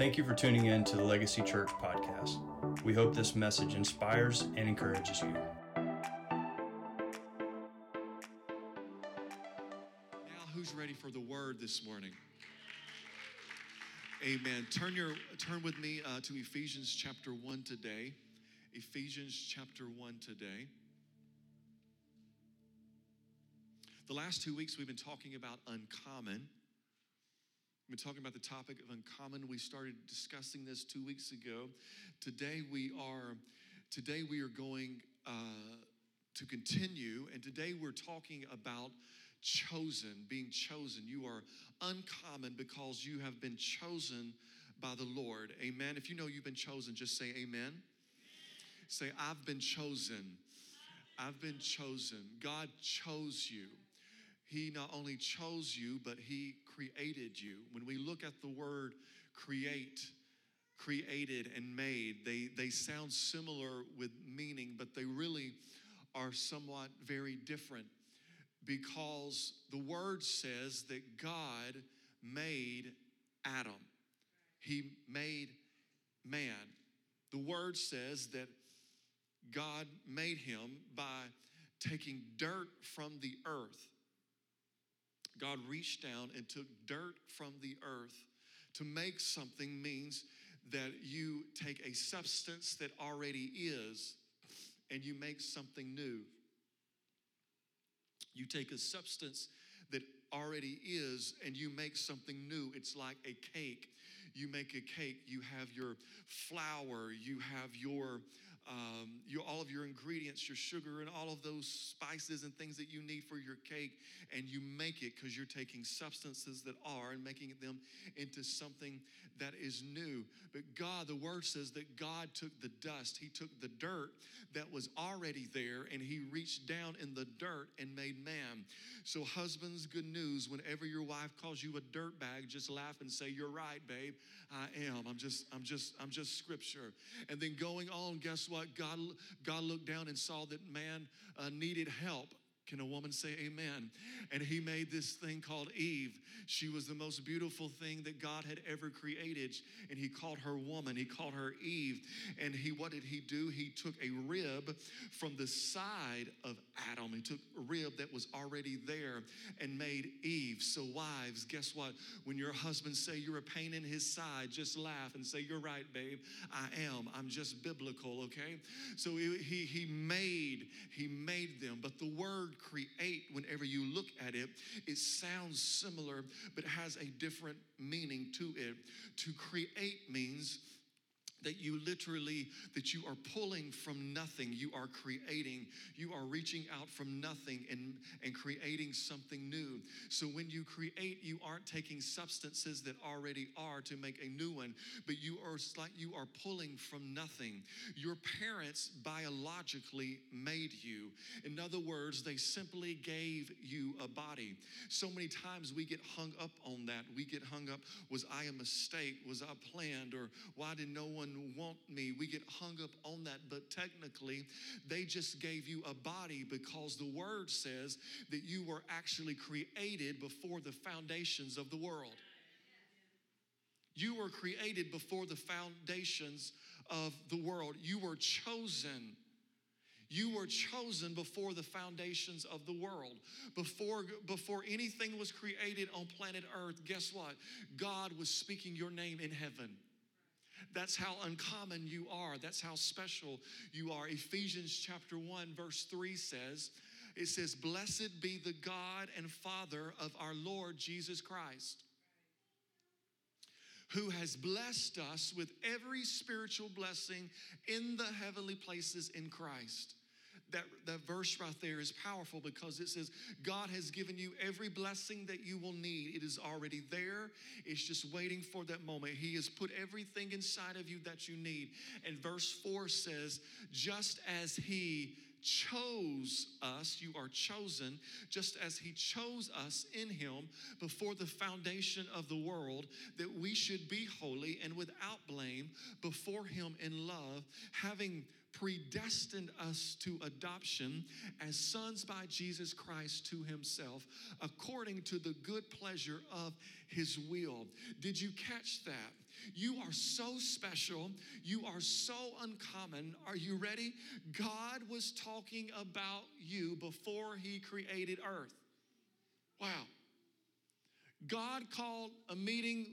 Thank you for tuning in to the Legacy Church podcast. We hope this message inspires and encourages you. Now, who's ready for the word this morning? Amen. Turn your turn with me uh, to Ephesians chapter one today. Ephesians chapter one today. The last two weeks we've been talking about uncommon. We've been talking about the topic of uncommon. We started discussing this two weeks ago. Today we are, today we are going uh, to continue, and today we're talking about chosen, being chosen. You are uncommon because you have been chosen by the Lord. Amen. If you know you've been chosen, just say amen. Say, I've been chosen. I've been chosen. God chose you. He not only chose you, but He created you. When we look at the word create, created and made, they, they sound similar with meaning, but they really are somewhat very different because the word says that God made Adam, He made man. The word says that God made him by taking dirt from the earth God reached down and took dirt from the earth. To make something means that you take a substance that already is and you make something new. You take a substance that already is and you make something new. It's like a cake. You make a cake, you have your flour, you have your um, your, all of your ingredients, your sugar, and all of those spices and things that you need for your cake, and you make it because you're taking substances that are and making them into something that is new. But God, the word says that God took the dust, He took the dirt that was already there, and He reached down in the dirt and made man. So, husbands, good news whenever your wife calls you a dirt bag, just laugh and say, You're right, babe. I am. I'm just, I'm just, I'm just scripture. And then going on, guess what? God, God looked down and saw that man uh, needed help. Can a woman say amen? And he made this thing called Eve. She was the most beautiful thing that God had ever created. And he called her woman, he called her Eve. And he what did he do? He took a rib from the side of Adam. He took a rib that was already there and made Eve. So, wives, guess what? When your husband say you're a pain in his side, just laugh and say, You're right, babe. I am. I'm just biblical, okay? So he he, he made, he made them. But the word create, whenever you look at it, it sounds similar, but has a different meaning to it. To create means that you literally that you are pulling from nothing. You are creating you are reaching out from nothing and and creating something new. So when you create you aren't taking substances that already are to make a new one but you are like you are pulling from nothing. Your parents biologically made you. In other words they simply gave you a body. So many times we get hung up on that. We get hung up was i a mistake? Was i planned? Or why did no one want me. We get hung up on that, but technically, they just gave you a body because the word says that you were actually created before the foundations of the world. You were created before the foundations of the world. You were chosen. You were chosen before the foundations of the world. Before, before anything was created on planet Earth, guess what? God was speaking your name in heaven. That's how uncommon you are. That's how special you are. Ephesians chapter 1, verse 3 says, It says, Blessed be the God and Father of our Lord Jesus Christ, who has blessed us with every spiritual blessing in the heavenly places in Christ. That, that verse right there is powerful because it says, God has given you every blessing that you will need. It is already there. It's just waiting for that moment. He has put everything inside of you that you need. And verse 4 says, just as He chose us, you are chosen, just as He chose us in Him before the foundation of the world, that we should be holy and without blame before Him in love, having predestined us to adoption as sons by Jesus Christ to himself, according to the good pleasure of his will. Did you catch that? You are so special. You are so uncommon. Are you ready? God was talking about you before he created earth. Wow. God called a meeting,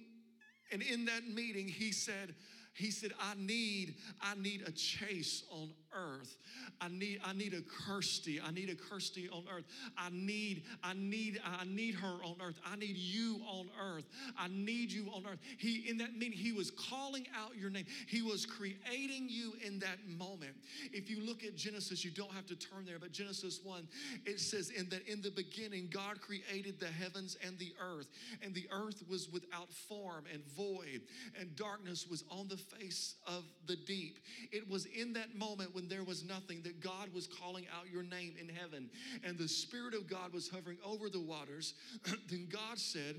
and in that meeting, he said, he said, I need, I need a chase on earth. I need, I need a Kirsty. I need a Kirsty on earth. I need, I need, I need her on earth. I need you on earth. I need you on earth. He, in that meeting, he was calling out your name. He was creating you in that moment. If you look at Genesis, you don't have to turn there, but Genesis 1, it says, in that in the beginning, God created the heavens and the earth, and the earth was without form and void, and darkness was on the face of the deep. It was in that moment when there was nothing that God was calling out your name in heaven, and the Spirit of God was hovering over the waters. then God said,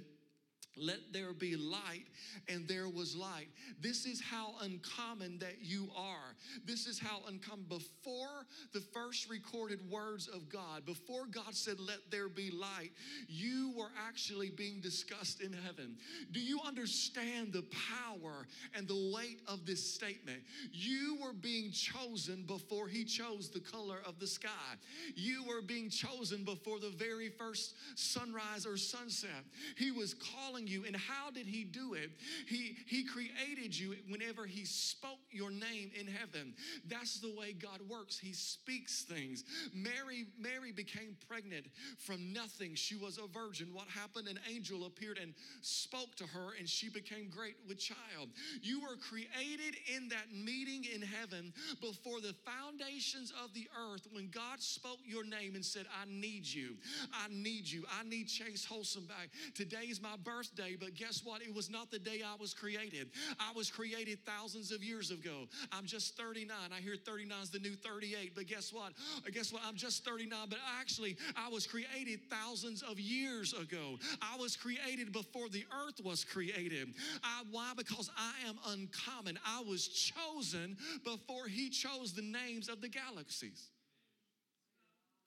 let there be light, and there was light. This is how uncommon that you are. This is how uncommon. Before the first recorded words of God, before God said, Let there be light, you were actually being discussed in heaven. Do you understand the power and the weight of this statement? You were being chosen before He chose the color of the sky. You were being chosen before the very first sunrise or sunset. He was calling you. And how did he do it? He, he created you whenever he spoke your name in heaven. That's the way God works. He speaks things. Mary, Mary became pregnant from nothing. She was a virgin. What happened? An angel appeared and spoke to her, and she became great with child. You were created in that meeting in heaven before the foundations of the earth when God spoke your name and said, I need you. I need you. I need Chase Holsom back. Today is my birthday birthday, but guess what? It was not the day I was created. I was created thousands of years ago. I'm just 39. I hear 39 is the new 38, but guess what? Guess what? I'm just 39, but actually, I was created thousands of years ago. I was created before the earth was created. I, why? Because I am uncommon. I was chosen before He chose the names of the galaxies.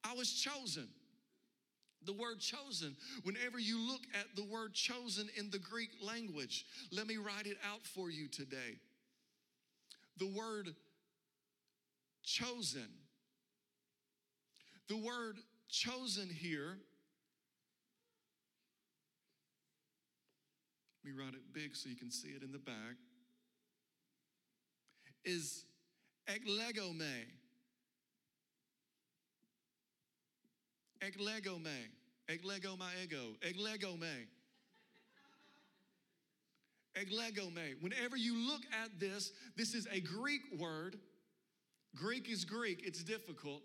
I was chosen. The word chosen, whenever you look at the word chosen in the Greek language, let me write it out for you today. The word chosen, the word chosen here, let me write it big so you can see it in the back, is eklegomai. Eglego me. Eglego my ego. Eglego me. Eglego me. Whenever you look at this, this is a Greek word. Greek is Greek, it's difficult.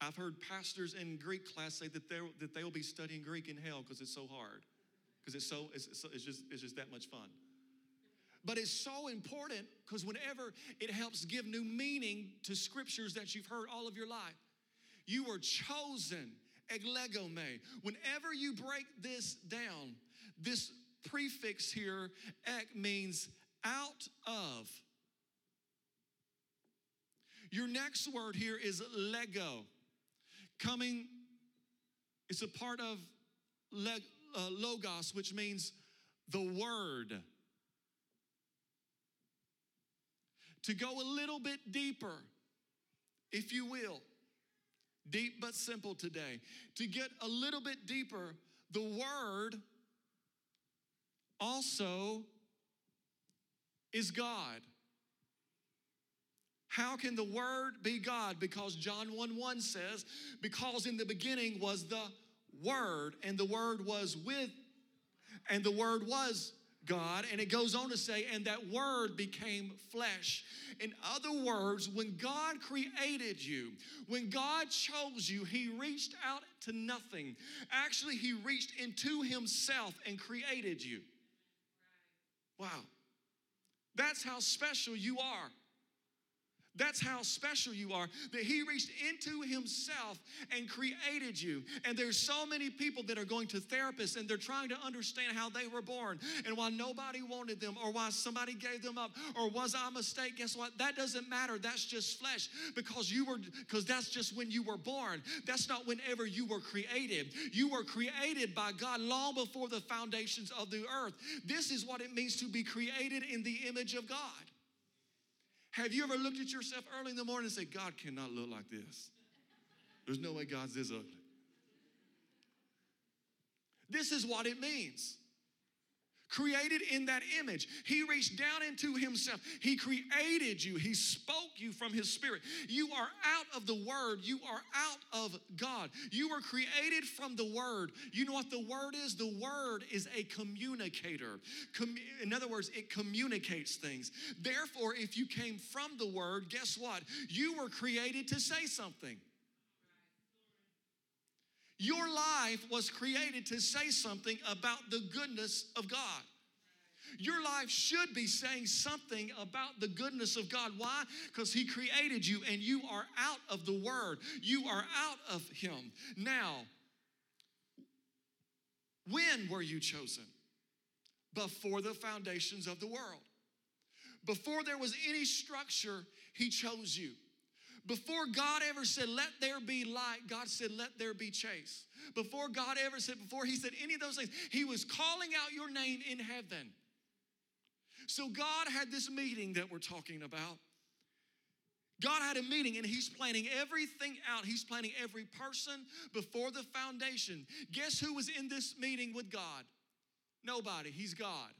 I've heard pastors in Greek class say that, that they will be studying Greek in hell because it's so hard. Because it's so, it's, it's, just, it's just that much fun. But it's so important because whenever it helps give new meaning to scriptures that you've heard all of your life. You were chosen, eklegomai. Whenever you break this down, this prefix here, ek, means out of. Your next word here is lego. Coming, it's a part of leg, uh, logos, which means the word. To go a little bit deeper, if you will, Deep but simple today. To get a little bit deeper, the word also is God. How can the Word be God? Because John 1 1 says, because in the beginning was the Word, and the Word was with, and the Word was God. And it goes on to say, and that word became flesh. In other words, when God created you, when God chose you, He reached out to nothing. Actually, He reached into Himself and created you. Wow. That's how special you are. That's how special you are, that He reached into Himself and created you. And there's so many people that are going to therapists and they're trying to understand how they were born and why nobody wanted them or why somebody gave them up or was I a mistake? Guess what? That doesn't matter. That's just flesh because you were, because that's just when you were born. That's not whenever you were created. You were created by God long before the foundations of the earth. This is what it means to be created in the image of God. Have you ever looked at yourself early in the morning and said, God cannot look like this? There's no way God's this ugly. This is what it means. Created in that image. He reached down into himself. He created you. He spoke you from his spirit. You are out of the word. You are out of God. You were created from the word. You know what the word is? The word is a communicator. Com- in other words, it communicates things. Therefore, if you came from the word, guess what? You were created to say something. Your life was created to say something about the goodness of God. Your life should be saying something about the goodness of God. Why? Because He created you and you are out of the Word, you are out of Him. Now, when were you chosen? Before the foundations of the world. Before there was any structure, He chose you. Before God ever said, let there be light, God said, let there be chase. Before God ever said, before He said any of those things, He was calling out your name in heaven. So God had this meeting that we're talking about. God had a meeting and He's planning everything out. He's planning every person before the foundation. Guess who was in this meeting with God? Nobody. He's God.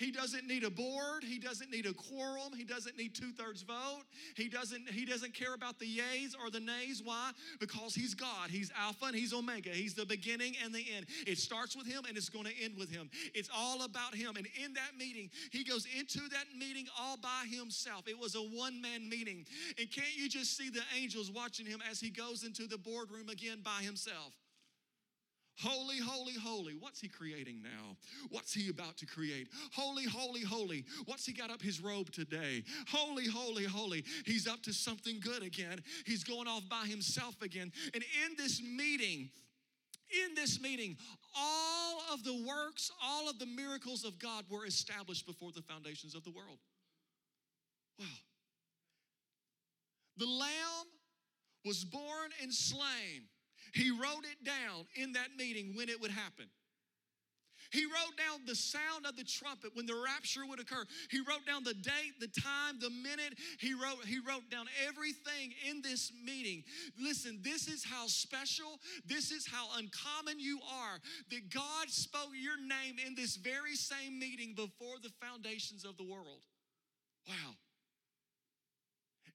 He doesn't need a board. He doesn't need a quorum. He doesn't need two thirds vote. He doesn't, he doesn't care about the yays or the nays. Why? Because he's God. He's Alpha and he's Omega. He's the beginning and the end. It starts with him and it's going to end with him. It's all about him. And in that meeting, he goes into that meeting all by himself. It was a one man meeting. And can't you just see the angels watching him as he goes into the boardroom again by himself? Holy, holy, holy. What's he creating now? What's he about to create? Holy, holy, holy. What's he got up his robe today? Holy, holy, holy. He's up to something good again. He's going off by himself again. And in this meeting, in this meeting, all of the works, all of the miracles of God were established before the foundations of the world. Wow. The Lamb was born and slain he wrote it down in that meeting when it would happen. He wrote down the sound of the trumpet when the rapture would occur. He wrote down the date, the time, the minute. He wrote, he wrote down everything in this meeting. Listen, this is how special, this is how uncommon you are that God spoke your name in this very same meeting before the foundations of the world. Wow.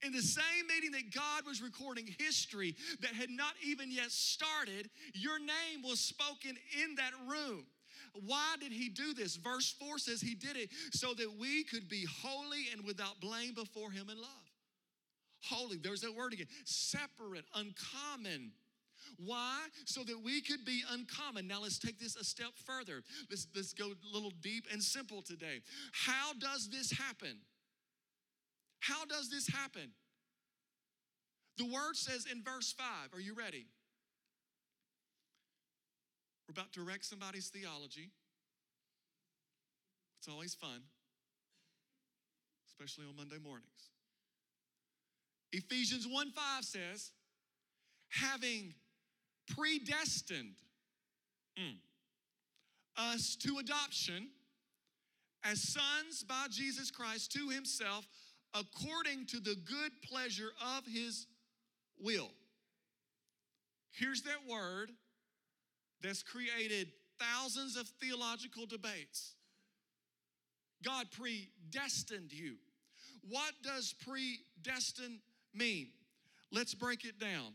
In the same meeting that God was recording history that had not even yet started, your name was spoken in that room. Why did he do this? Verse 4 says he did it so that we could be holy and without blame before him in love. Holy, there's that word again. Separate, uncommon. Why? So that we could be uncommon. Now let's take this a step further. Let's, let's go a little deep and simple today. How does this happen? How does this happen? The word says in verse 5, are you ready? We're about to wreck somebody's theology. It's always fun, especially on Monday mornings. Ephesians 1 5 says, having predestined mm, us to adoption as sons by Jesus Christ to himself according to the good pleasure of his will. Here's that word that's created thousands of theological debates. God predestined you. What does predestined mean? Let's break it down.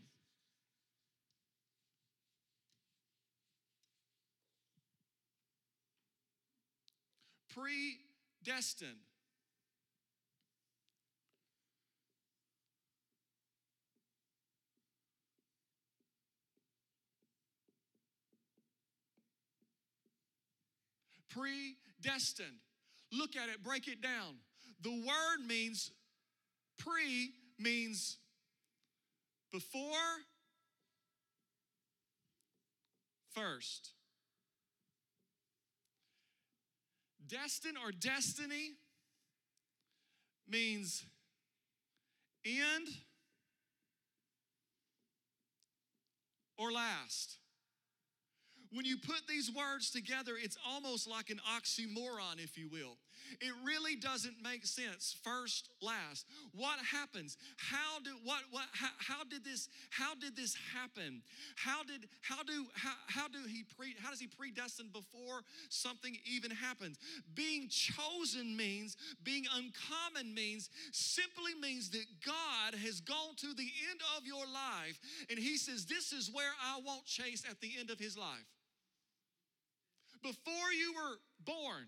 Predestined predestined. Look at it, break it down. The word means pre means before, first. Destined or destiny means end or last. When you put these words together, it's almost like an oxymoron, if you will. It really doesn't make sense. First, last. What happens? How do what what how, how did this how did this happen? How did how do how, how do he pre how does he predestine before something even happens? Being chosen means being uncommon means simply means that God has gone to the end of your life and he says this is where I won't chase at the end of his life. Before you were born,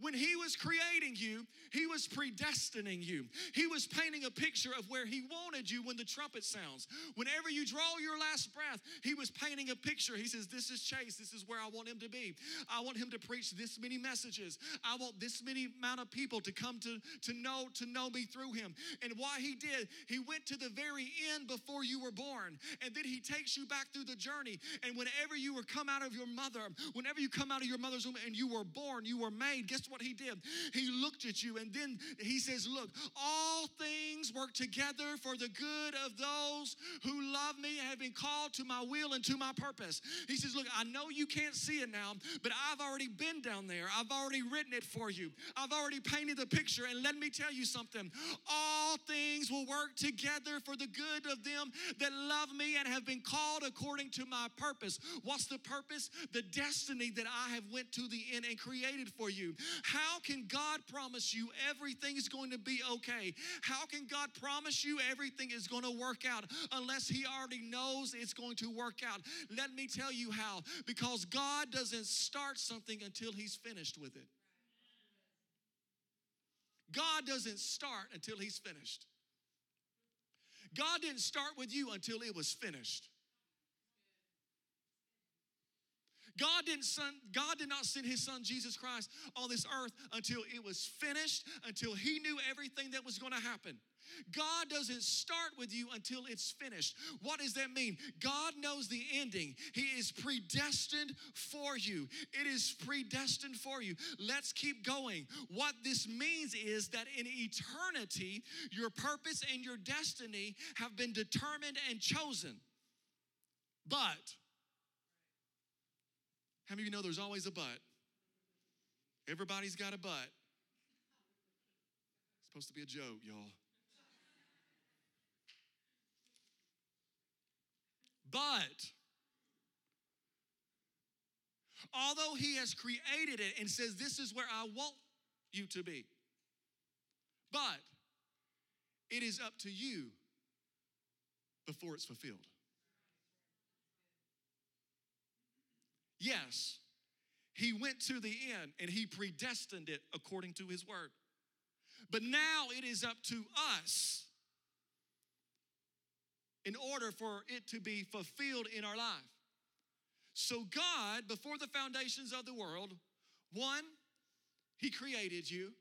when he was creating you, he was predestining you. He was painting a picture of where he wanted you when the trumpet sounds. Whenever you draw your last breath, he was painting a picture. He says, This is Chase. This is where I want him to be. I want him to preach this many messages. I want this many amount of people to come to, to know to know me through him. And why he did, he went to the very end before you were born. And then he takes you back through the journey. And whenever you were come out of your mother, whenever you come out of your mother's womb and you were born, you were made, guess what he did? He looked at you and then he says, Look, all things work together for the good of those who love me and have been called to my will and to my purpose. He says, Look, I know you can't see it now, but I've already been down there. I've already written it for you. I've already painted the picture. And let me tell you something all things will work together for the good of them that love me and have been called according to my purpose. What's the purpose? The destiny that I have went to the end and created for you. How can God promise you everything is going to be okay? How can God promise you everything is going to work out unless He already knows it's going to work out? Let me tell you how. Because God doesn't start something until He's finished with it. God doesn't start until He's finished. God didn't start with you until it was finished. God didn't son, God did not send his son Jesus Christ on this earth until it was finished, until he knew everything that was going to happen. God doesn't start with you until it's finished. What does that mean? God knows the ending. He is predestined for you. It is predestined for you. Let's keep going. What this means is that in eternity, your purpose and your destiny have been determined and chosen. But how many of you know there's always a but? Everybody's got a but. It's supposed to be a joke, y'all. But although he has created it and says, This is where I want you to be, but it is up to you before it's fulfilled. Yes, he went to the end and he predestined it according to his word. But now it is up to us in order for it to be fulfilled in our life. So, God, before the foundations of the world, one, He created you.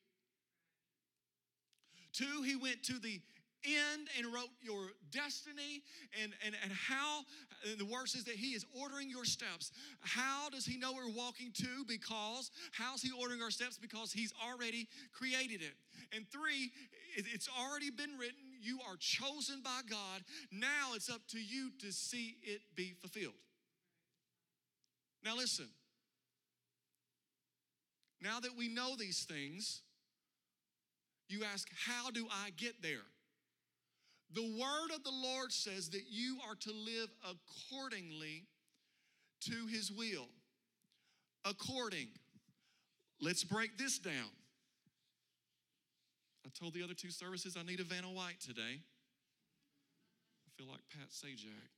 Two, He went to the end and wrote your destiny and, and, and how and the word says that he is ordering your steps. How does he know we're walking to? Because how's he ordering our steps? Because he's already created it. And three it's already been written. You are chosen by god. Now it's up to you to see it be fulfilled. Now listen. Now that we know these things you ask how do i get there the word of the Lord says that you are to live accordingly to his will. According. Let's break this down. I told the other two services I need a Vanna White today. I feel like Pat Sajak.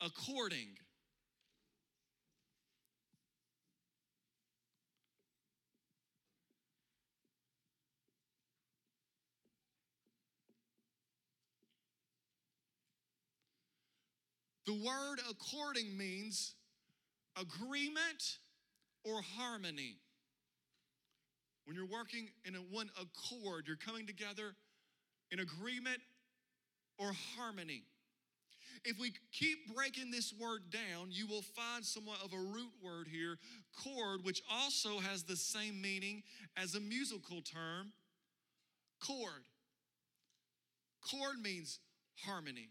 According. The word according means agreement or harmony. when you're working in a one accord, you're coming together in agreement or harmony. If we keep breaking this word down, you will find somewhat of a root word here, chord, which also has the same meaning as a musical term, chord. Chord means harmony.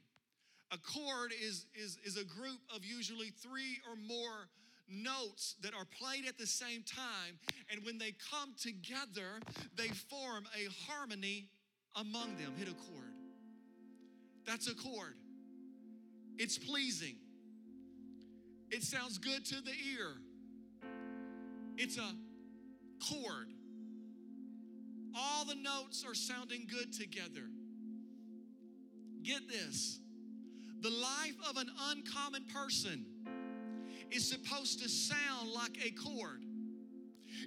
A chord is, is, is a group of usually three or more notes that are played at the same time, and when they come together, they form a harmony among them. Hit a chord. That's a chord. It's pleasing. It sounds good to the ear. It's a chord. All the notes are sounding good together. Get this the life of an uncommon person is supposed to sound like a chord.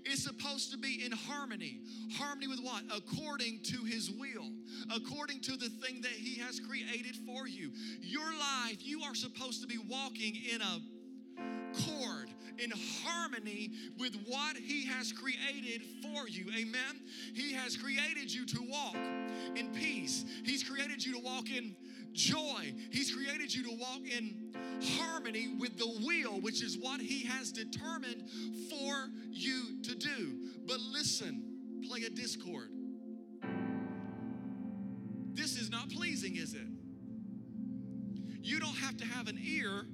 It's supposed to be in harmony. Harmony with what? According to His will, according to the thing that He has created for you. Your life, you are supposed to be walking in a chord, in harmony with what He has created for you. Amen? He has created you to walk in peace, He's created you to walk in joy. He's created you to walk in harmony with the will, which is what He has determined for you to do. But listen, play a discord. This is not pleasing, is it? You don't have to have an ear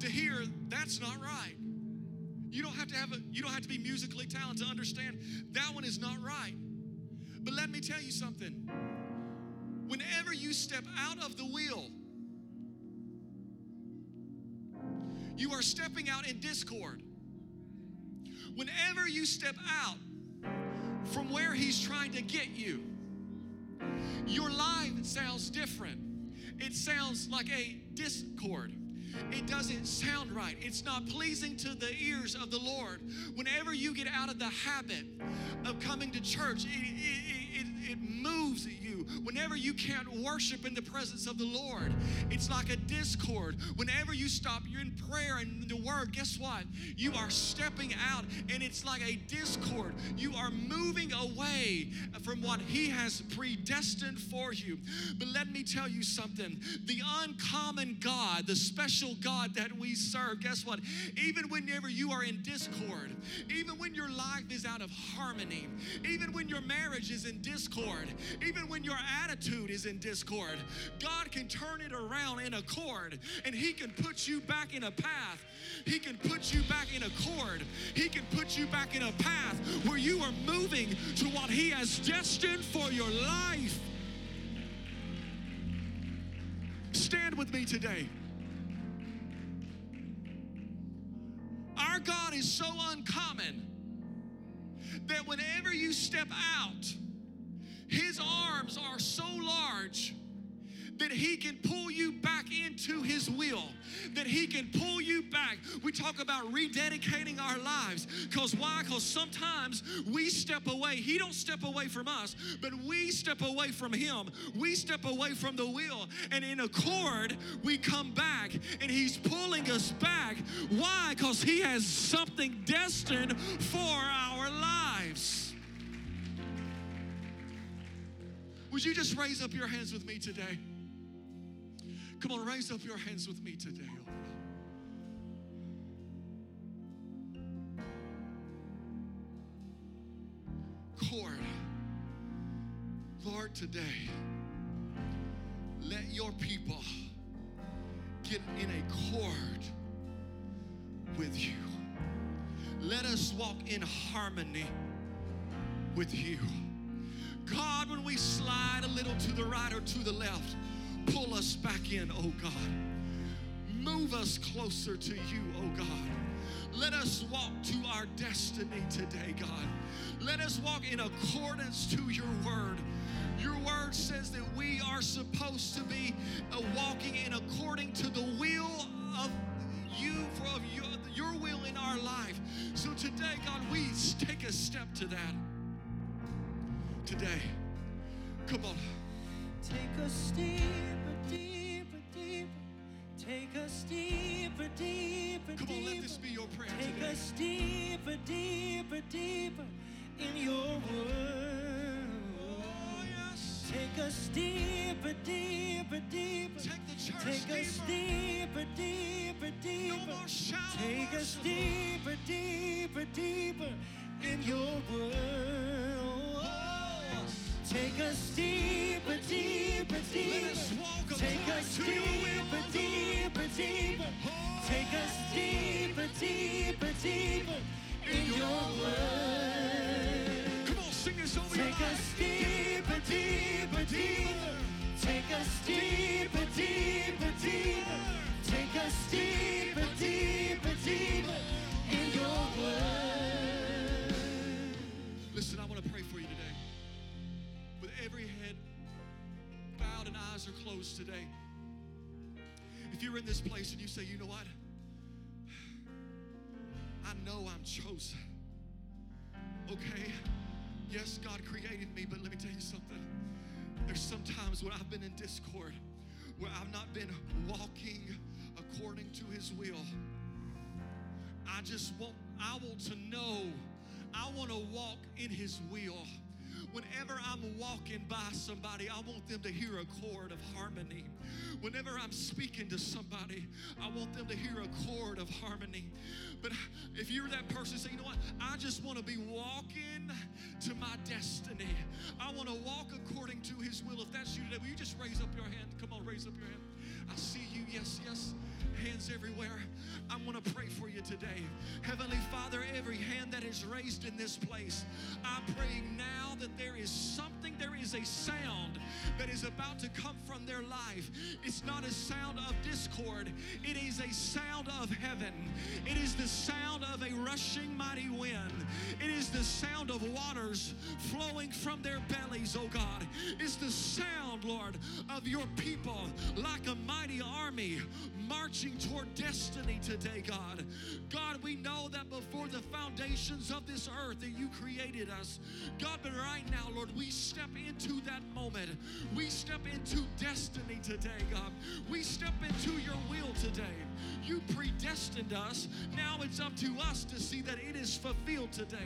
to hear that's not right. You don't have to have a you don't have to be musically talented to understand that one is not right. But let me tell you something. Whenever you step out of the wheel, you are stepping out in discord. Whenever you step out from where He's trying to get you, your life sounds different. It sounds like a discord. It doesn't sound right. It's not pleasing to the ears of the Lord. Whenever you get out of the habit of coming to church, it, it, it, it moves you. Whenever you can't worship in the presence of the Lord, it's like a discord. Whenever you stop, you're in prayer and the word, guess what? You are stepping out and it's like a discord. You are moving away from what He has predestined for you. But let me tell you something the uncommon God, the special God that we serve, guess what? Even whenever you are in discord, even when your life is out of harmony, even when your marriage is in discord, even when your attitude is in discord, God can turn it around in accord and He can put you back in a path. He can put you back in accord. He can put you back in a path where you are moving to what He has destined for your life. Stand with me today. Our God is so uncommon that whenever you step out, His arms are so large that He can pull you back into His will, that He can pull you back. We talk about rededicating our lives. Because why? Because sometimes we step away. He don't step away from us, but we step away from Him. We step away from the will. And in accord, we come back and He's pulling us back. Why? Because He has something destined for our Would you just raise up your hands with me today? Come on, raise up your hands with me today. Chord, Lord, today, let your people get in accord with you. Let us walk in harmony with you. God, when we slide a little to the right or to the left, pull us back in, oh God. Move us closer to you, oh God. Let us walk to our destiny today, God. Let us walk in accordance to your word. Your word says that we are supposed to be uh, walking in according to the will of you, of your, your will in our life. So today, God, we take a step to that. Today, come on. Take us deeper, deeper, deeper. Take us deeper, deeper, Come on, let this be your prayer Take today. us deeper, deeper, deeper. in your word. Oh, yes. Take us deeper, deeper, deeper. Take the church Take us deeper, deeper, deeper. No more shallow Take us deeper, deeper, deeper in your word. Take us deeper, somebody, I want them to hear a chord of harmony. Whenever I'm speaking to somebody, I want them to hear a chord of harmony. But if you're that person, say, you know what? I just want to be walking to my destiny. I want to walk according to His will. If that's you today, will you just raise up your hand? Come on, raise up your hand. I see you. Yes, yes. Hands everywhere. I want to pray for you today. Heavenly Father, every hand that is raised in this place, I'm praying now that there is something, there is a sound that is about to come from their life. It's not a sound of discord, it is a sound of heaven. It is the sound of a rushing mighty wind. It is the sound of waters flowing from their bellies, oh God. It's the sound, Lord, of your people like a mighty army marching toward destiny today, God. God, we know that before the foundations of this earth that you created us. God, but right now, Lord, we step into that moment. We step into destiny today, God. We step into your will today. You predestined us. Now it's up to us to see that it is fulfilled today.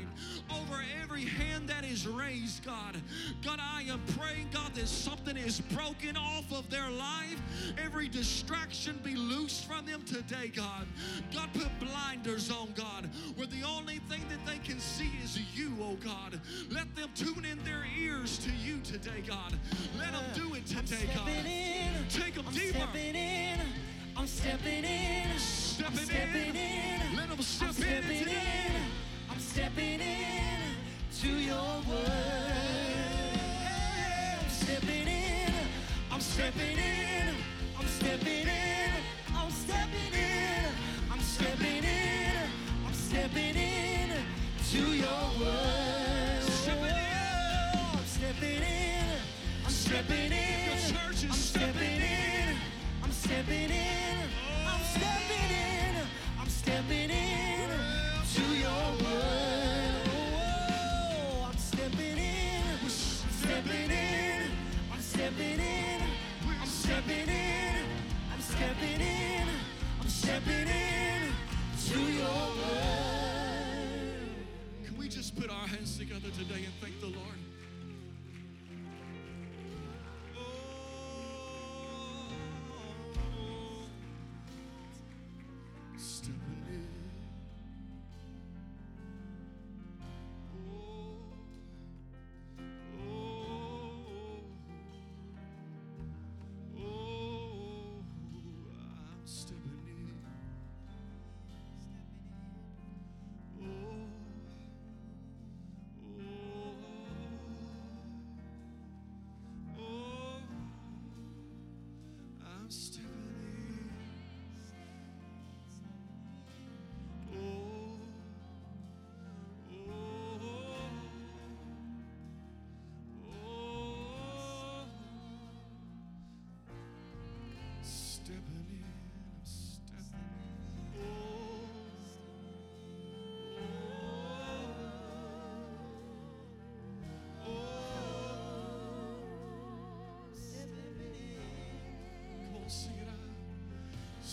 Over every hand that is raised, God. God, I am praying, God, that something is broken off of their life. Every distraction be loosed from them today, God. God, put blinders on, God, where the only thing that they can see is you, oh God. Let them tune in their ears to you today, God. Let them do it today, God. Take them I'm deeper. Stepping in. I'm stepping in. I'm Stepping stepping in. in. Let them I'm step in stepping today. in. I'm stepping in to your word. I'm stepping in. I'm stepping in. I'm stepping in. I'm stepping in. I'm stepping in. I'm stepping in to your word. Stepping in. I'm stepping in. I'm stepping in. Your church is I'm stepping stepping in. I'm stepping in.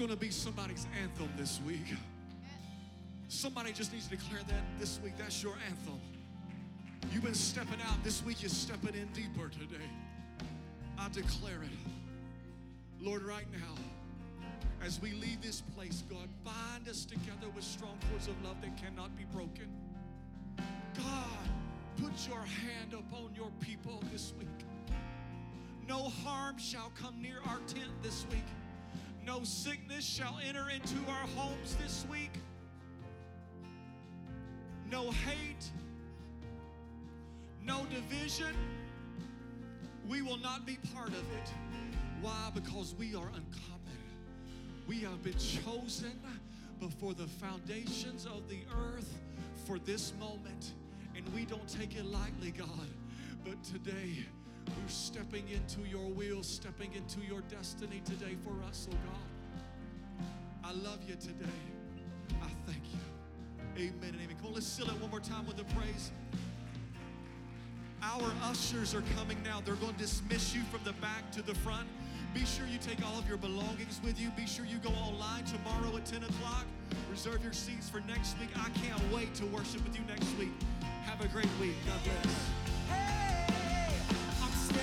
going to be somebody's anthem this week. Somebody just needs to declare that this week. That's your anthem. You've been stepping out. This week you're stepping in deeper today. I declare it. Lord, right now, as we leave this place, God, bind us together with strong cords of love that cannot be broken. God, put your hand upon your people this week. No harm shall come near our tent this week. No sickness shall enter into our homes this week. No hate, no division. We will not be part of it. Why? Because we are uncommon. We have been chosen before the foundations of the earth for this moment. And we don't take it lightly, God. But today, we're stepping into your will, stepping into your destiny today for us, oh God. I love you today. I thank you. Amen and amen. Come on, let's seal it one more time with the praise. Our ushers are coming now. They're going to dismiss you from the back to the front. Be sure you take all of your belongings with you. Be sure you go online tomorrow at 10 o'clock. Reserve your seats for next week. I can't wait to worship with you next week. Have a great week. God bless.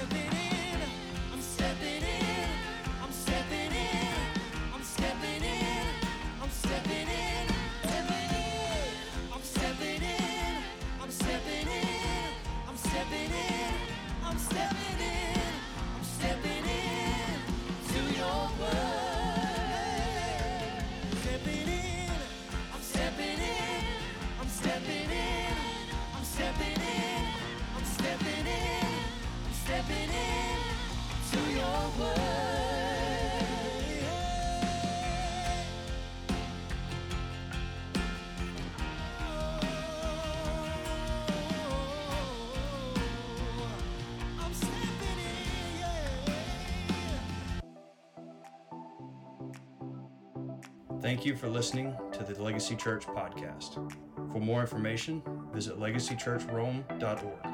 I'm Thank you for listening to the Legacy Church podcast. For more information, visit legacychurchrome.org.